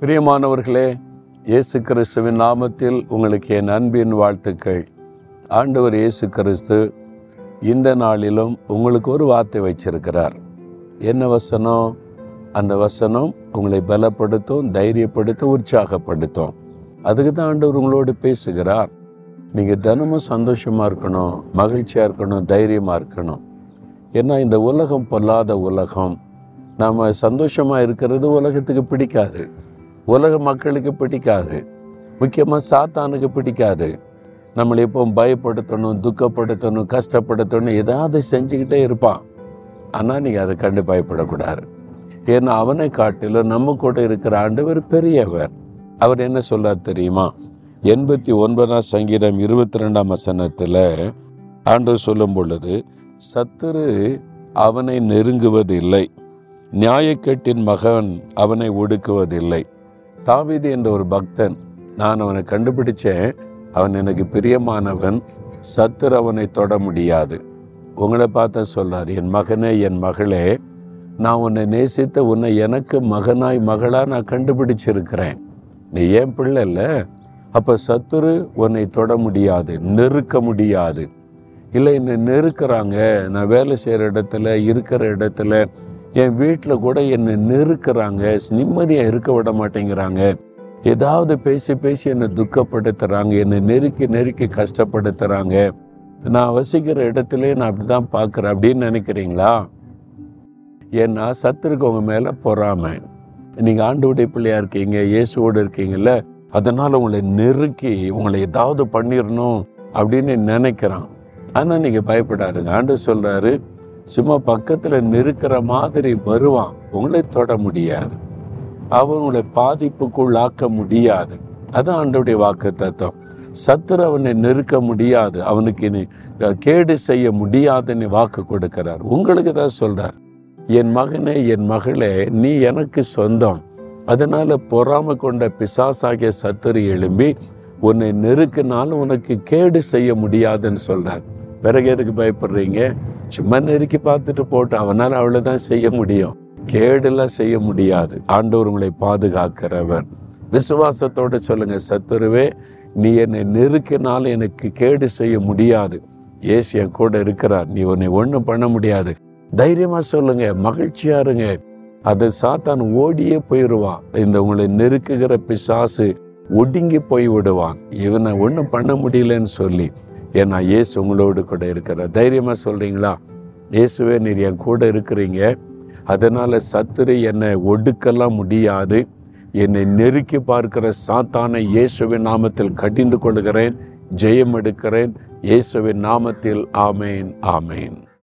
பிரியமானவர்களே இயேசு கிறிஸ்துவின் நாமத்தில் உங்களுக்கு என் அன்பின் வாழ்த்துக்கள். ஆண்டவர் இயேசு கிறிஸ்து இந்த நாளிலும் உங்களுக்கு ஒரு வார்த்தை வச்சிருக்கிறார் என்ன வசனம்? அந்த வசனம் உங்களை பலப்படுத்தும் தைரியப்படுத்தும் உற்சாகப்படுத்தும். அதுக்கு தான் ஆண்டவர் உங்களோடு பேசுகிறார். நீங்கள் தினமும் சந்தோஷமாக இருக்கணும் மகிழ்ச்சியாக இருக்கணும் தைரியமாக இருக்கணும். ஏன்னா இந்த உலகம் பொல்லாத உலகம். நாம் சந்தோஷமாக இருக்கிறது உலகத்துக்கு பிடிக்காது. உலக மக்களுக்கு பிடிக்காது. முக்கியமாக சாத்தானுக்கு பிடிக்காது. நம்மளை எப்போ பயப்படுத்தணும் துக்கப்படுத்தணும் கஷ்டப்படுத்தணும் ஏதாவது செஞ்சுக்கிட்டே இருப்பான். ஆனால் நீங்கள் அதை கண்டு பயப்படக்கூடாது. ஏன்னா அவனை காட்டிலும் நம்ம கூட இருக்கிற ஆண்டவர் பெரியவர். அவர் என்ன சொல்றார் தெரியுமா? எண்பத்தி ஒன்பதாம் சங்கீதம் இருபத்தி ரெண்டாம் வசனத்தில் ஆண்டவர் சொல்லும் பொழுது சத்துரு அவனை நெருங்குவதில்லை. நியாயக்கேட்டின் மகன் அவனை ஒடுக்குவதில்லை. தாவீது என்ற ஒரு பக்தன் நான் அவனை கண்டுபிடிச்சேன். அவன் எனக்கு பிரியமானவன் சத்துரு அவனை தொட முடியாது. உங்களை பார்த்தா சொல்றார் என் மகனே என் மகளே நான் உன்னை நேசித்த உன்னை எனக்கு மகனாய் மகளாக நான் கண்டுபிடிச்சிருக்கிறேன். நீ ஏன் பிள்ளை இல்லை? அப்போ சத்துரு உன்னை தொட முடியாது நெருக்க முடியாது. இல்லை என்னை நெருக்கிறாங்க. நான் வேலை செய்கிற இடத்துல இருக்கிற இடத்துல என் வீட்டில் கூட என்னை நெருக்கிறாங்க நிம்மதியாக இருக்க விட மாட்டேங்கிறாங்க. ஏதாவது பேசி பேசி என்னை துக்கப்படுத்துகிறாங்க என்னை நெருக்கி நெருக்கி கஷ்டப்படுத்துகிறாங்க நான் வசிக்கிற இடத்துல நான் அப்படி தான் பார்க்குறேன் அப்படின்னு நினைக்கிறீங்களா? ஏன்னா சத்துருக்கு உங்க மேலே பொறாமை. நீங்கள் ஆண்டோடைய பிள்ளையாக இருக்கீங்க இயேசுவோடு இருக்கீங்கல்ல அதனால் உங்களை நெருக்கி உங்களை ஏதாவது பண்ணிடணும் அப்படின்னு நினைக்கிறான். ஆனால் நீங்கள் பயப்படாதுங்க. ஆண்டு சொல்கிறாரு சும்மா பக்கத்தில் நெருக்கிற மாதிரி வருவான். உங்களை தொட முடியாது. அவன் உங்களை பாதிப்புக்குள்ளாக்க முடியாது. அதான் ஆண்டோடைய வாக்கு தத்துவம் சத்துரு அவனை நெருக்க முடியாது. அவனுக்கு இனி கேடு செய்ய முடியாதுன்னு வாக்கு கொடுக்கிறார். உங்களுக்கு தான் சொல்றார். என் மகனே என் மகளே நீ எனக்கு சொந்தம். அதனால பொறாம கொண்ட பிசாசாகிய சத்துரு எழும்பி உன்னை நெருக்கினாலும் உனக்கு கேடு செய்ய முடியாதுன்னு சொல்றார். பிறகு எதுக்கு பயப்படுறீங்க? சும்மா நெருக்கி பார்த்துட்டு போட்டு அவனால் அவ்வளோதான் செய்ய முடியும். கேடெல்லாம் செய்ய முடியாது. ஆண்டவர் உங்களை பாதுகாக்கிறவர். விசுவாசத்தோடு சொல்லுங்க சத்துருவே நீ என்னை நெருக்கினாலும் எனக்கு கேடு செய்ய முடியாது. ஏசு என் கூட இருக்கிறார். நீ உன்னை ஒன்றும் பண்ண முடியாது. தைரியமா சொல்லுங்க மகிழ்ச்சியா இருங்க. அது சாத்தான் ஓடியே போயிடுவான் இந்த உங்களை நெருக்குகிற பிசாசு ஒடுங்கி போய் விடுவான். இவனை ஒன்றும் பண்ண முடியலன்னு சொல்லி ஏன்னா இயேசு உங்களோடு கூட இருக்கிறார். தைரியமாக சொல்கிறீங்களா இயேசுவே நீர் என் கூட இருக்கிறீங்க. அதனால் சத்துரு என்னை ஒடுக்கலாம் முடியாது. என்னை நெருக்கி பார்க்கிற சாத்தானை இயேசுவின் நாமத்தில் கடிந்து கொள்கிறேன் ஜெயம் எடுக்கிறேன் இயேசுவின் நாமத்தில் ஆமேன் ஆமேன்.